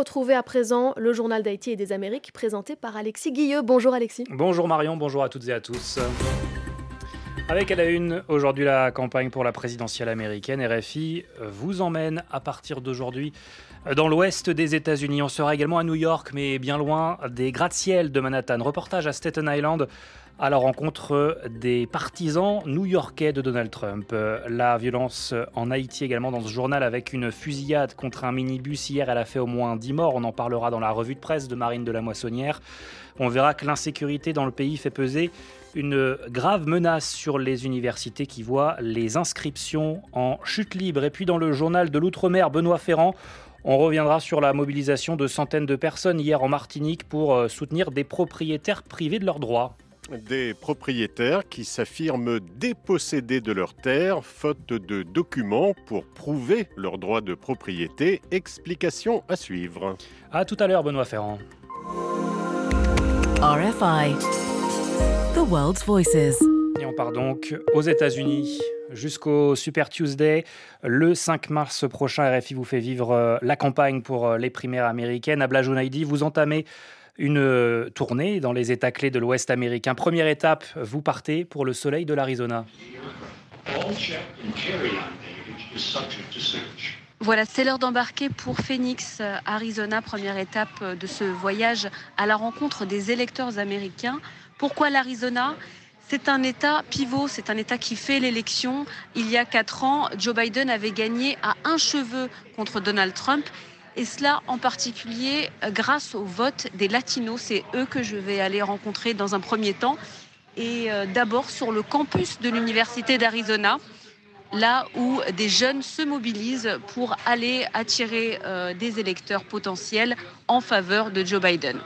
retrouver à présent le journal d'Haïti et des Amériques présenté par Alexis Guilleux. Bonjour Alexis. Bonjour Marion, bonjour à toutes et à tous. Avec à la une, aujourd'hui la campagne pour la présidentielle américaine, RFI vous emmène à partir d'aujourd'hui dans l'ouest des États-Unis. On sera également à New York, mais bien loin des gratte-ciel de Manhattan. Reportage à Staten Island à la rencontre des partisans new-yorkais de Donald Trump. La violence en Haïti également dans ce journal avec une fusillade contre un minibus hier, elle a fait au moins 10 morts. On en parlera dans la revue de presse de Marine de la Moissonnière. On verra que l'insécurité dans le pays fait peser une grave menace sur les universités qui voient les inscriptions en chute libre. Et puis dans le journal de l'Outre-mer, Benoît Ferrand, on reviendra sur la mobilisation de centaines de personnes hier en Martinique pour euh, soutenir des propriétaires privés de leurs droits. Des propriétaires qui s'affirment dépossédés de leurs terres faute de documents pour prouver leur droit de propriété. Explication à suivre. A tout à l'heure, Benoît Ferrand. RFI, The World's Voices. Et on part donc aux États-Unis jusqu'au Super Tuesday. Le 5 mars prochain, RFI vous fait vivre euh, la campagne pour euh, les primaires américaines. Abla Jounaidi, vous entamez une euh, tournée dans les États clés de l'Ouest américain. Première étape, vous partez pour le soleil de l'Arizona. Voilà, c'est l'heure d'embarquer pour Phoenix, Arizona, première étape de ce voyage à la rencontre des électeurs américains. Pourquoi l'Arizona? C'est un État pivot, c'est un État qui fait l'élection. Il y a quatre ans, Joe Biden avait gagné à un cheveu contre Donald Trump. Et cela en particulier euh, grâce au vote des Latinos. C'est eux que je vais aller rencontrer dans un premier temps. Et euh, d'abord sur le campus de l'Université d'Arizona, là où des jeunes se mobilisent pour aller attirer euh, des électeurs potentiels en faveur de Joe Biden.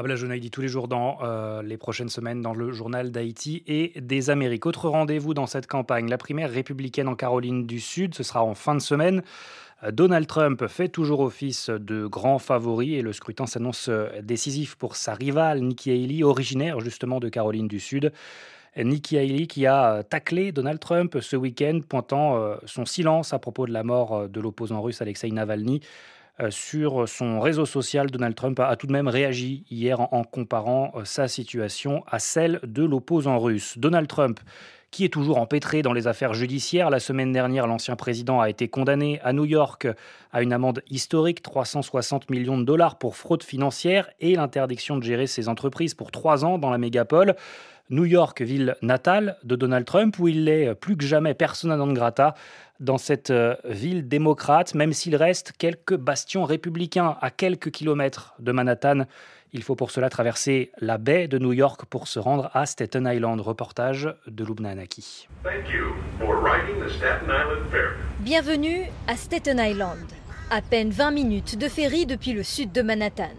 Abla dit tous les jours dans euh, les prochaines semaines dans le journal d'Haïti et des Amériques. Autre rendez-vous dans cette campagne, la primaire républicaine en Caroline du Sud, ce sera en fin de semaine. Euh, Donald Trump fait toujours office de grand favori et le scrutin s'annonce euh, décisif pour sa rivale Nikki Haley, originaire justement de Caroline du Sud. Nikki Haley qui a taclé Donald Trump ce week-end, pointant son silence à propos de la mort de l'opposant russe Alexei Navalny. Euh, sur son réseau social, Donald Trump a, tout de même réagi hier en, comparant euh, sa situation à celle de l'opposant russe. Donald Trump qui est toujours empêtré dans les affaires judiciaires. La semaine dernière, l'ancien président a été condamné à New York à une amende historique, 360 millions de dollars pour fraude financière et l'interdiction de gérer ses entreprises pour trois ans dans la mégapole. New York, ville natale de Donald Trump, où il est plus que jamais persona non grata dans cette euh, ville démocrate, même s'il reste quelques bastions républicains à quelques kilomètres de Manhattan. Il faut pour cela traverser la baie de New York pour se rendre à Staten Island. Reportage de Lubna Anaki. Bienvenue à Staten Island. À peine 20 minutes de ferry depuis le sud de Manhattan.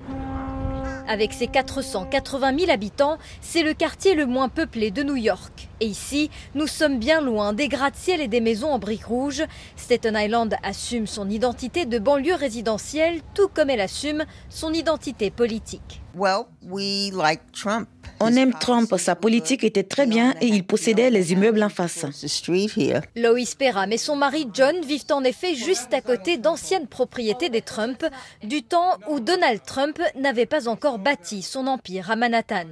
Avec ses 480 000 habitants, c'est le quartier le moins peuplé de New York. Et ici, nous sommes bien loin des gratte-ciel et des maisons en briques rouges. Staten Island assume son identité de banlieue résidentielle, tout comme elle assume son identité politique. On aime Trump, sa politique était très bien et il possédait les immeubles en face. Lois Perham et son mari John vivent en effet juste à côté d'anciennes propriétés des Trump, du temps où Donald Trump n'avait pas encore bâti son empire à Manhattan.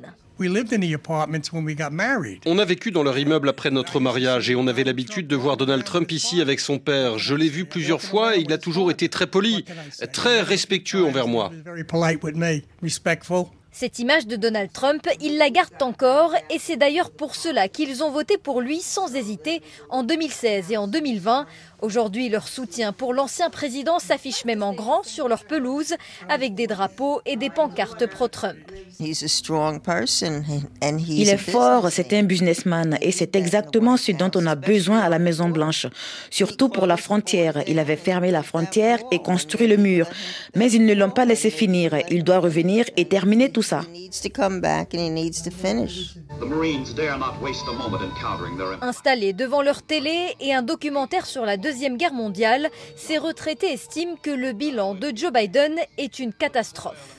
On a vécu dans leur immeuble après notre mariage et on avait l'habitude de voir Donald Trump ici avec son père. Je l'ai vu plusieurs fois et il a toujours été très poli, très respectueux envers moi. Cette image de Donald Trump, ils la gardent encore et c'est d'ailleurs pour cela qu'ils ont voté pour lui sans hésiter en 2016 et en 2020 Aujourd'hui, leur soutien pour l'ancien président s'affiche même en grand sur leur pelouse avec des drapeaux et des pancartes pro-Trump. Il est fort, c'est un businessman et c'est exactement ce dont on a besoin à la Maison Blanche, surtout pour la frontière. Il avait fermé la frontière et construit le mur, mais ils ne l'ont pas laissé finir. Il doit revenir et terminer tout ça. Installés devant leur télé et un documentaire sur la Deuxième Guerre mondiale, ces retraités estiment que le bilan de Joe Biden est une catastrophe.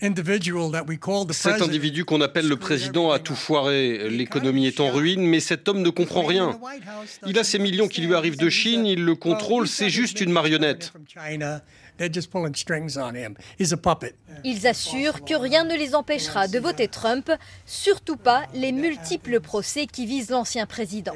Cet individu qu'on appelle le président a tout foiré. L'économie est en ruine, mais cet homme ne comprend rien. Il a ces millions qui lui arrivent de Chine, il le contrôle, c'est juste une marionnette. Ils assurent que rien ne les empêchera de voter Trump, surtout pas les multiples procès qui visent l'ancien président.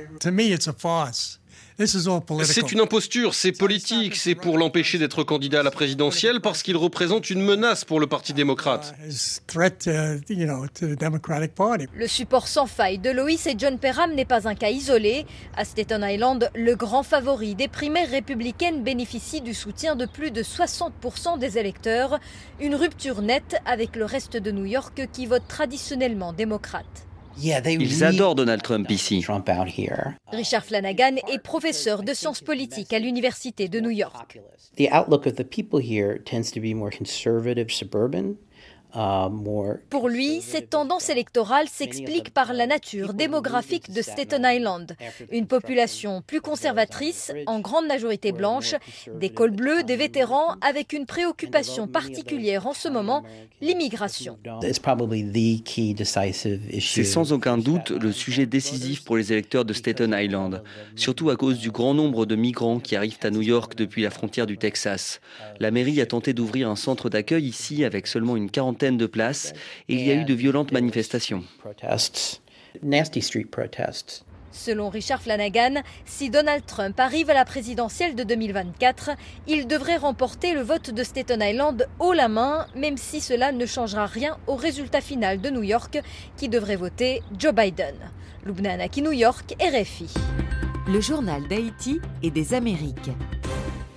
C'est une imposture, c'est politique, c'est pour l'empêcher d'être candidat à la présidentielle parce qu'il représente une menace pour le Parti démocrate. Le support sans faille de Loïs et John Perham n'est pas un cas isolé. À Staten Island, le grand favori des primaires républicaines bénéficie du soutien de plus de 60% des électeurs, une rupture nette avec le reste de New York qui vote traditionnellement démocrate. Ils adorent Donald Trump ici. Richard Flanagan est professeur de sciences politiques à l'Université de New York. Pour lui, cette tendance électorale s'explique par la nature démographique de Staten Island, une population plus conservatrice, en grande majorité blanche, des cols bleus, des vétérans, avec une préoccupation particulière en ce moment, l'immigration. C'est sans aucun doute le sujet décisif pour les électeurs de Staten Island, surtout à cause du grand nombre de migrants qui arrivent à New York depuis la frontière du Texas. La mairie a tenté d'ouvrir un centre d'accueil ici avec seulement une quarantaine de places et il y a eu de violentes manifestations. Selon Richard Flanagan, si Donald Trump arrive à la présidentielle de 2024, il devrait remporter le vote de Staten Island haut la main, même si cela ne changera rien au résultat final de New York, qui devrait voter Joe Biden. Lubnanaki, New York, RFI. Le journal d'Haïti et des Amériques.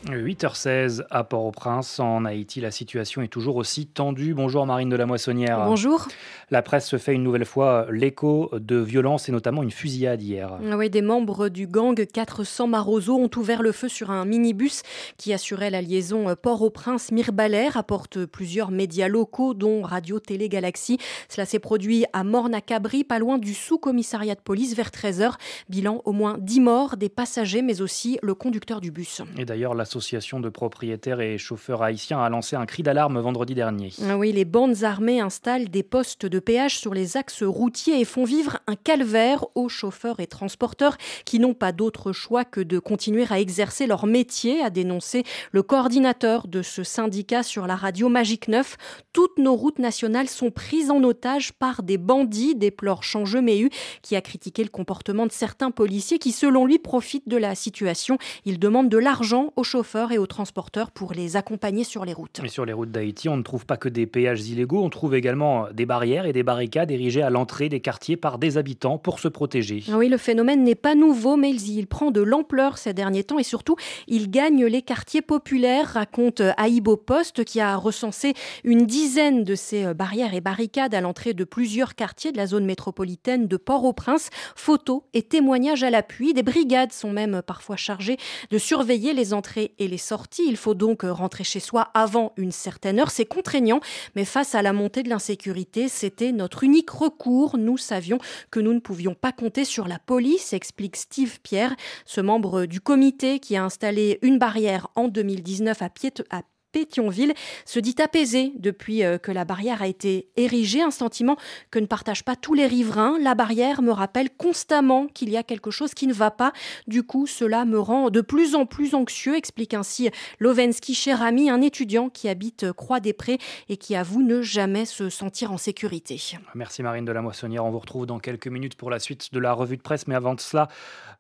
8h16 à Port-au-Prince, en Haïti, la situation est toujours aussi tendue. Bonjour Marine de la Moissonnière. Bonjour. La presse se fait une nouvelle fois l'écho de violences et notamment une fusillade hier. Oui, des membres du gang 400 Marozo ont ouvert le feu sur un minibus qui assurait la liaison Port-au-Prince-Mirbalais, rapporte plusieurs médias locaux dont Radio Télé Galaxy. Cela s'est produit à Morne-à-Cabri, pas loin du sous-commissariat de police vers 13h. Bilan au moins 10 morts, des passagers mais aussi le conducteur du bus. Et d'ailleurs, la l'association de propriétaires et chauffeurs haïtiens a lancé un cri d'alarme vendredi dernier. Ah oui, les bandes armées installent des postes de péage sur les axes routiers et font vivre un calvaire aux chauffeurs et transporteurs qui n'ont pas d'autre choix que de continuer à exercer leur métier, a dénoncé le coordinateur de ce syndicat sur la radio Magique 9. Toutes nos routes nationales sont prises en otage par des bandits, déplore Changeux Méhu, qui a critiqué le comportement de certains policiers qui, selon lui, profitent de la situation. Il demande de l'argent aux chauffeurs et aux transporteurs pour les accompagner sur les routes. Et sur les routes d'Haïti, on ne trouve pas que des péages illégaux, on trouve également des barrières et des barricades érigées à l'entrée des quartiers par des habitants pour se protéger. Oui, le phénomène n'est pas nouveau, mais il, prend de l'ampleur ces derniers temps et surtout, il gagne les quartiers populaires, raconte Aïbo Post, qui a recensé une dizaine de ces barrières et barricades à l'entrée de plusieurs quartiers de la zone métropolitaine de Port-au-Prince. Photos et témoignages à l'appui. Des brigades sont même parfois chargées de surveiller les entrées et les sorties. Il faut donc rentrer chez soi avant une certaine heure. C'est contraignant, mais face à la montée de l'insécurité, c'était notre unique recours. Nous savions que nous ne pouvions pas compter sur la police, explique Steve Pierre, ce membre du comité qui a installé une barrière en 2019 à, Pied à Pétionville se dit apaisé depuis euh, que la barrière a été érigée, un sentiment que ne partagent pas tous les riverains. La barrière me rappelle constamment qu'il y a quelque chose qui ne va pas. Du coup, cela me rend de plus en plus anxieux, explique ainsi Lovensky cher ami, un étudiant qui habite Croix-des-Prés et qui avoue ne jamais se sentir en sécurité. Merci Marine de la Moissonnière. On vous retrouve dans quelques minutes pour la suite de la revue de presse. Mais avant cela,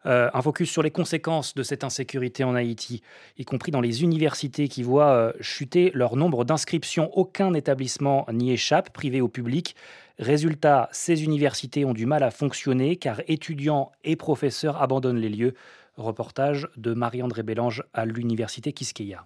euh, un focus sur les conséquences de cette insécurité en Haïti, y compris dans les universités qui voient euh, chuter leur nombre d'inscriptions. Aucun établissement n'y échappe, privé ou public. Résultat, ces universités ont du mal à fonctionner car étudiants et professeurs abandonnent les lieux. Reportage de Marie-André Bélange à l'université Kiskeya.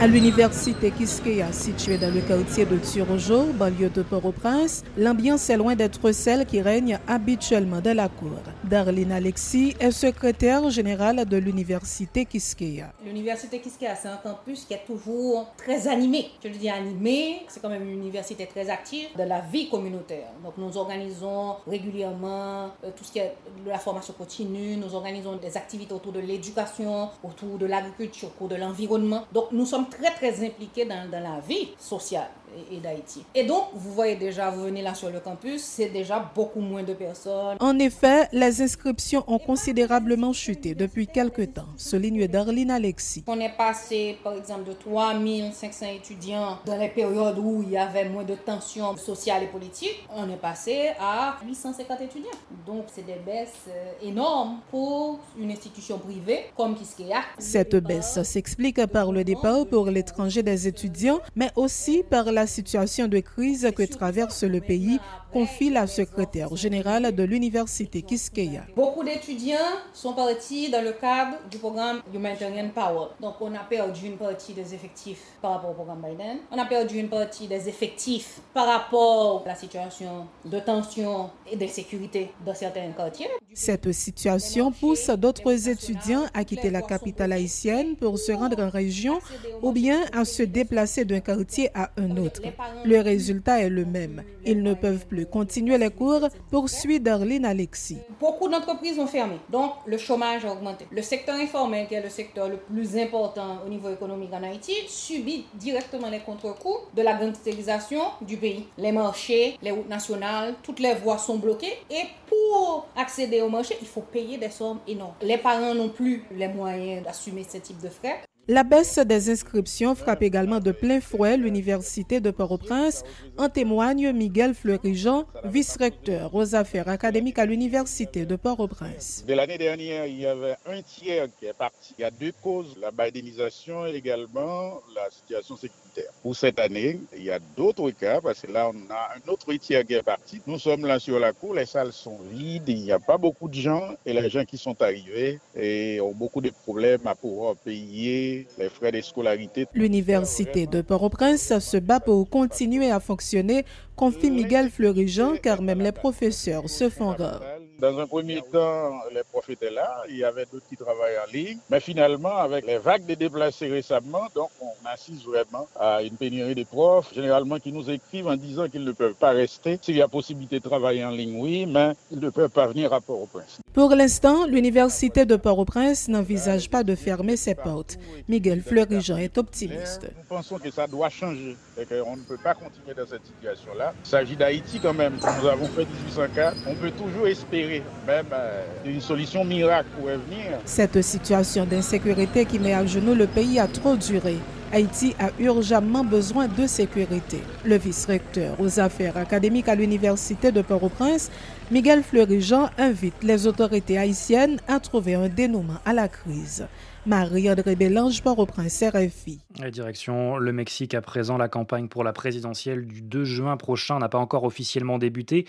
À l'université Kiskeya, située dans le quartier de Turojo, banlieue de Port-au-Prince, l'ambiance est loin d'être celle qui règne habituellement dans la cour. Darlene Alexis est secrétaire générale de l'université Kiskeya. L'université Kiskeya, c'est un campus qui est toujours très animé. Je dis animé, c'est quand même une université très active de la vie communautaire. Donc nous organisons régulièrement euh, tout ce qui est de la formation continue, nous organisons des activités autour de l'éducation, autour de l'agriculture, autour de l'environnement. Donc nous sommes très très impliqués dans, dans la vie sociale et, d'Haïti. Et donc, vous voyez déjà, vous venez là sur le campus, c'est déjà beaucoup moins de personnes. En effet, les inscriptions ont considérablement chuté depuis quelques temps, souligne Darlene Alexis. On est passé, par exemple, de 3500 étudiants dans les périodes où il y avait moins de tensions sociales et politiques. On est passé à 850 étudiants. Donc, c'est des baisses euh, énormes pour une institution privée comme Kiskeya. Cette baisse s'explique par le départ pour l'étranger des étudiants, mais aussi par la situation de crise que traverse le pays, confie la secrétaire générale de l'université Kiskeya. Beaucoup d'étudiants sont partis dans le cadre du programme Humanitarian Power. Donc on a perdu une partie des effectifs par rapport au programme Biden. On a perdu une partie des effectifs par rapport à la situation de tension et d'insécurité dans certains quartiers. Cette situation pousse d'autres étudiants à quitter la capitale haïtienne pour se rendre en région ou bien à se déplacer d'un quartier à un autre. Le résultat est le même. Ils ne peuvent plus continuer les cours, poursuit Darlene Alexis. Beaucoup d'entreprises ont fermé, donc le chômage a augmenté. Le secteur informel, qui est le secteur le plus important au niveau économique en Haïti, subit directement les contre-coups de la gangsterisation du pays. Les marchés, les routes nationales, toutes les voies sont bloquées et pour accéder au marché, il faut payer des sommes énormes. Les parents n'ont plus les moyens d'assumer ce type de frais. La baisse des inscriptions frappe également de plein fouet l'Université de Port-au-Prince, en témoigne Miguel Fleury-Jean, vice-recteur aux affaires académiques à l'Université de Port-au-Prince. De l'année dernière, il y avait un tiers qui est parti. Il y a deux causes, la bidénisation et également la situation sécuritaire. Pour cette année, il y a d'autres cas, parce que là, on a un autre tiers qui est parti. Nous sommes là sur la cour, les salles sont vides, il n'y a pas beaucoup de gens, et les gens qui sont arrivés et ont beaucoup de problèmes à pouvoir payer les frais de scolarité. L'université de Port-au-Prince se bat pour continuer à fonctionner, confie Miguel Fleury-Jean, car même les professeurs se font rares. Dans un premier temps, les profs étaient là, il y avait d'autres qui travaillaient en ligne, mais finalement, avec les vagues de déplacés récemment, donc on assiste vraiment à une pénurie de profs, généralement qui nous écrivent en disant qu'ils ne peuvent pas rester. S'il y a possibilité de travailler en ligne, oui, mais ils ne peuvent pas venir à Port-au-Prince. Pour l'instant, l'université de Port-au-Prince n'envisage pas de fermer ses portes. Miguel Fleury-Jean est optimiste. Nous pensons que ça doit changer et qu'on ne peut pas continuer dans cette situation-là. Il s'agit d'Haïti quand même. Nous avons fait 1804. On peut toujours espérer même euh, une solution miracle pourrait venir. Cette situation d'insécurité qui met à genoux le pays a trop duré. Haïti a urgemment besoin de sécurité. Le vice-recteur aux affaires académiques à l'Université de Port-au-Prince, Miguel Fleury-Jean, invite les autorités haïtiennes à trouver un dénouement à la crise. Marie-André Bélange, Port-au-Prince, RFI. La direction le Mexique à présent, la campagne pour la présidentielle du 2 juin prochain n'a pas encore officiellement débuté.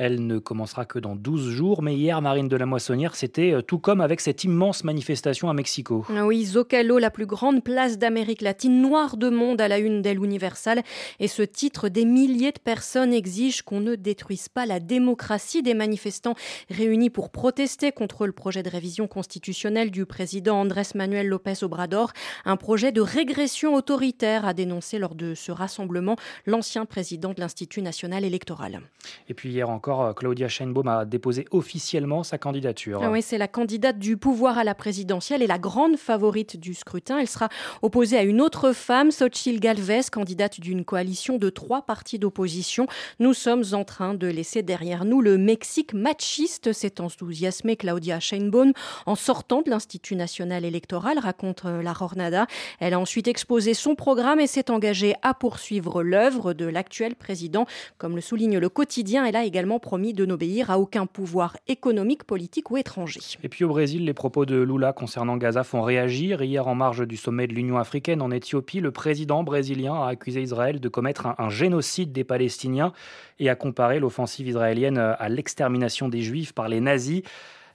Elle ne commencera que dans 12 jours, mais hier, Marine de la Moissonnière, c'était euh, tout comme avec cette immense manifestation à Mexico. Ah oui, Zocalo, la plus grande place d'Amérique latine, noire de monde à la une d'El Universal. Et ce titre, des milliers de personnes exigent qu'on ne détruise pas la démocratie des manifestants réunis pour protester contre le projet de révision constitutionnelle du président Andrés Manuel López Obrador, un projet de régression autoritaire, a dénoncé lors de ce rassemblement l'ancien président de l'Institut national électoral. Et puis hier encore, euh, Claudia Sheinbaum a déposé officiellement sa candidature. Ah oui, c'est la candidate du pouvoir à la présidentielle et la grande favorite du scrutin. Elle sera opposée à une autre femme, Xochitl Galvez, candidate d'une coalition de trois partis d'opposition. Nous sommes en train de laisser derrière nous le Mexique machiste, s'est enthousiasmée Claudia Sheinbaum en sortant de l'Institut national électoral, raconte euh, la Jornada. Elle a ensuite exposé son programme et s'est engagée à poursuivre l'œuvre de l'actuel président, comme le souligne le quotidien. Elle a également promis de n'obéir à aucun pouvoir économique, politique ou étranger. Et puis au Brésil, les propos de Lula concernant Gaza font réagir. Hier, en marge du sommet de l'Union africaine en Éthiopie, le président brésilien a accusé Israël de commettre un génocide des Palestiniens et a comparé l'offensive israélienne à l'extermination des Juifs par les nazis.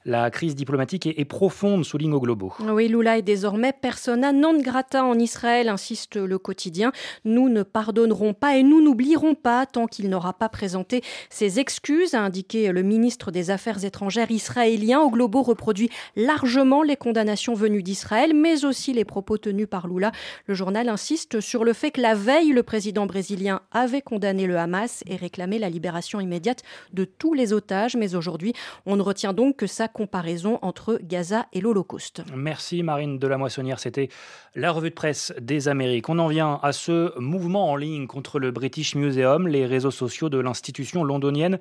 La crise diplomatique est, profonde, souligne au Globo. Oui, Lula est désormais persona non grata en Israël, insiste le quotidien. Nous ne pardonnerons pas et nous n'oublierons pas tant qu'il n'aura pas présenté ses excuses, a indiqué le ministre des Affaires étrangères israélien. Au Globo reproduit largement les condamnations venues d'Israël, mais aussi les propos tenus par Lula. Le journal insiste sur le fait que la veille, le président brésilien avait condamné le Hamas et réclamé la libération immédiate de tous les otages. Mais aujourd'hui, on ne retient donc que sa comparaison entre Gaza et l'Holocauste. Merci Marine de la Moissonnière, c'était la revue de presse des Amériques. On en vient à ce mouvement en ligne contre le British Museum. Les réseaux sociaux de l'institution londonienne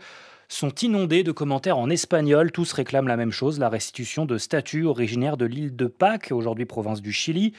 sont inondés de commentaires en espagnol. Tous réclament la même chose, la restitution de statues originaires de l'île de Pâques, aujourd'hui province du Chili.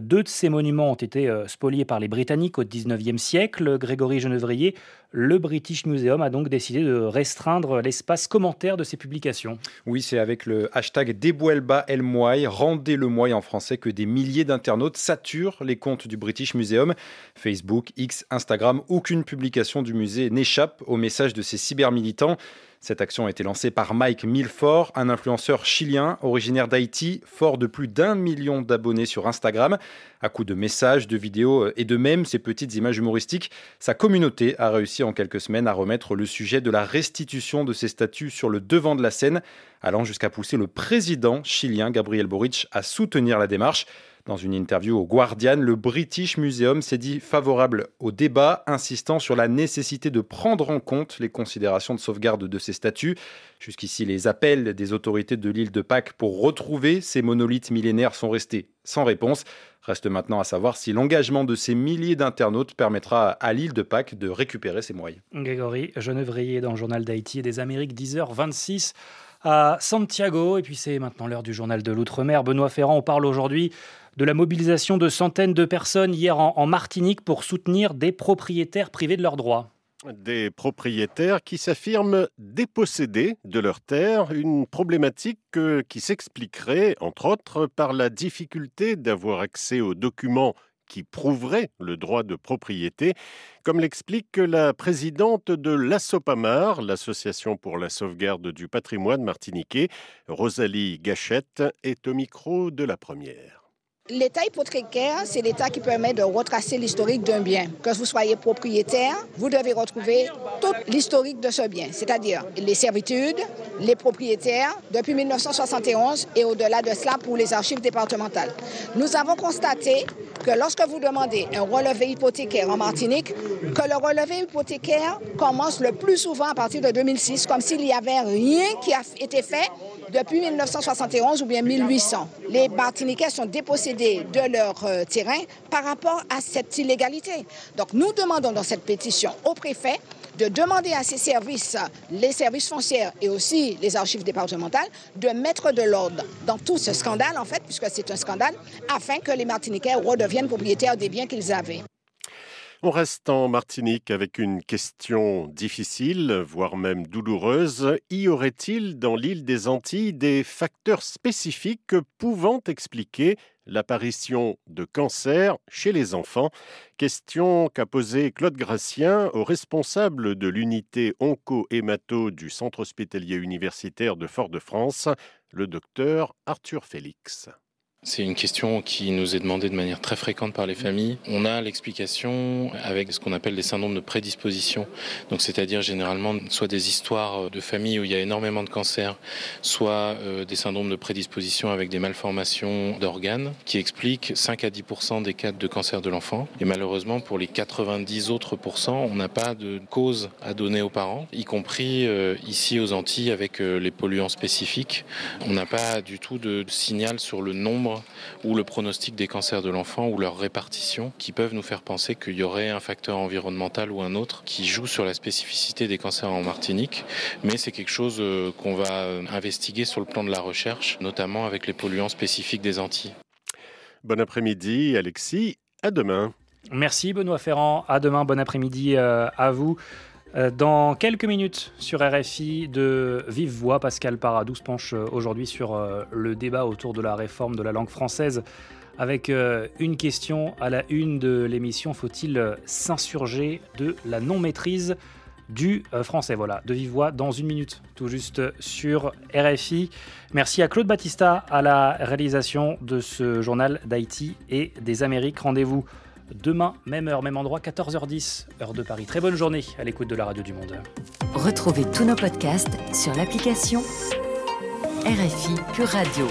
Deux de ces monuments ont été euh, spoliés par les Britanniques au XIXe siècle. Grégory Genevrier, le British Museum a donc décidé de restreindre l'espace commentaire de ses publications. Oui, c'est avec le hashtag Debuelba El rendez le Mouai en français, que des milliers d'internautes saturent les comptes du British Museum. Facebook, X, Instagram, aucune publication du musée n'échappe au message de ces cybermilitants. Cette action a été lancée par Mike Milford, un influenceur chilien originaire d'Haïti, fort de plus d'un million d'abonnés sur Instagram. À coup de messages, de vidéos et de même ces petites images humoristiques, sa communauté a réussi en quelques semaines à remettre le sujet de la restitution de ces statues sur le devant de la scène, allant jusqu'à pousser le président chilien Gabriel Boric à soutenir la démarche. Dans une interview au Guardian, le British Museum s'est dit favorable au débat, insistant sur la nécessité de prendre en compte les considérations de sauvegarde de ces statues. Jusqu'ici, les appels des autorités de l'île de Pâques pour retrouver ces monolithes millénaires sont restés sans réponse. Reste maintenant à savoir si l'engagement de ces milliers d'internautes permettra à l'île de Pâques de récupérer ses moyens. Grégory Genevrier dans le journal d'Haïti et des Amériques, 10h26 à Santiago. Et puis c'est maintenant l'heure du journal de l'Outre-mer. Benoît Ferrand, on parle aujourd'hui de la mobilisation de centaines de personnes hier en, Martinique pour soutenir des propriétaires privés de leurs droits. Des propriétaires qui s'affirment dépossédés de leurs terres, une problématique qui s'expliquerait, entre autres, par la difficulté d'avoir accès aux documents qui prouveraient le droit de propriété, comme l'explique la présidente de l'ASOPAMAR, l'Association pour la sauvegarde du patrimoine martiniquais, Rosalie Gachette, est au micro de la première. L'état hypothécaire, c'est l'état qui permet de retracer l'historique d'un bien. Que vous soyez propriétaire, vous devez retrouver tout l'historique de ce bien, c'est-à-dire les servitudes, les propriétaires depuis 1971 et au-delà de cela pour les archives départementales. Nous avons constaté que lorsque vous demandez un relevé hypothécaire en Martinique, que le relevé hypothécaire commence le plus souvent à partir de 2006, comme s'il n'y avait rien qui a été fait depuis 1971 ou bien 1800. Les Martiniquais sont dépossédés de leur euh, terrain par rapport à cette illégalité. Donc nous demandons dans cette pétition au préfet de demander à ses services, les services fonciers et aussi les archives départementales, de mettre de l'ordre dans tout ce scandale, en fait, puisque c'est un scandale, afin que les Martiniquais redeviennent propriétaires des biens qu'ils avaient. On reste en Martinique avec une question difficile, voire même douloureuse. Y aurait-il dans l'île des Antilles des facteurs spécifiques pouvant expliquer l'apparition de cancer chez les enfants? Question qu'a posée Claude Gracien au responsable de l'unité onco-hémato du Centre hospitalier universitaire de Fort-de-France, le docteur Arthur Félix. C'est une question qui nous est demandée de manière très fréquente par les familles. On a l'explication avec ce qu'on appelle des syndromes de prédisposition. Donc, c'est-à-dire généralement soit des histoires de familles où il y a énormément de cancers, soit euh, des syndromes de prédisposition avec des malformations d'organes qui expliquent 5 à 10% des cas de cancer de l'enfant. Et malheureusement, pour les 90 autres pourcents, on n'a pas de cause à donner aux parents, y compris euh, ici aux Antilles avec euh, les polluants spécifiques. On n'a pas du tout de signal sur le nombre ou le pronostic des cancers de l'enfant ou leur répartition qui peuvent nous faire penser qu'il y aurait un facteur environnemental ou un autre qui joue sur la spécificité des cancers en Martinique. Mais c'est quelque chose euh, qu'on va investiguer sur le plan de la recherche, notamment avec les polluants spécifiques des Antilles. Bon après-midi Alexis, à demain. Merci Benoît Ferrand, à demain, bon après-midi euh, à vous. Euh, dans quelques minutes sur RFI de Vive Voix, Pascal Paradou se penche euh, aujourd'hui sur euh, le débat autour de la réforme de la langue française avec une question à la une de l'émission faut-il s'insurger de la non-maîtrise du français? Voilà, de Vive Voix dans une minute, tout juste sur RFI. Merci à Claude Battista à la réalisation de ce journal d'Haïti et des Amériques. Rendez-vous Demain, même heure, même endroit, 14h10, heure de Paris. Très bonne journée à l'écoute de la radio du monde. Retrouvez tous nos podcasts sur l'application RFI Radio.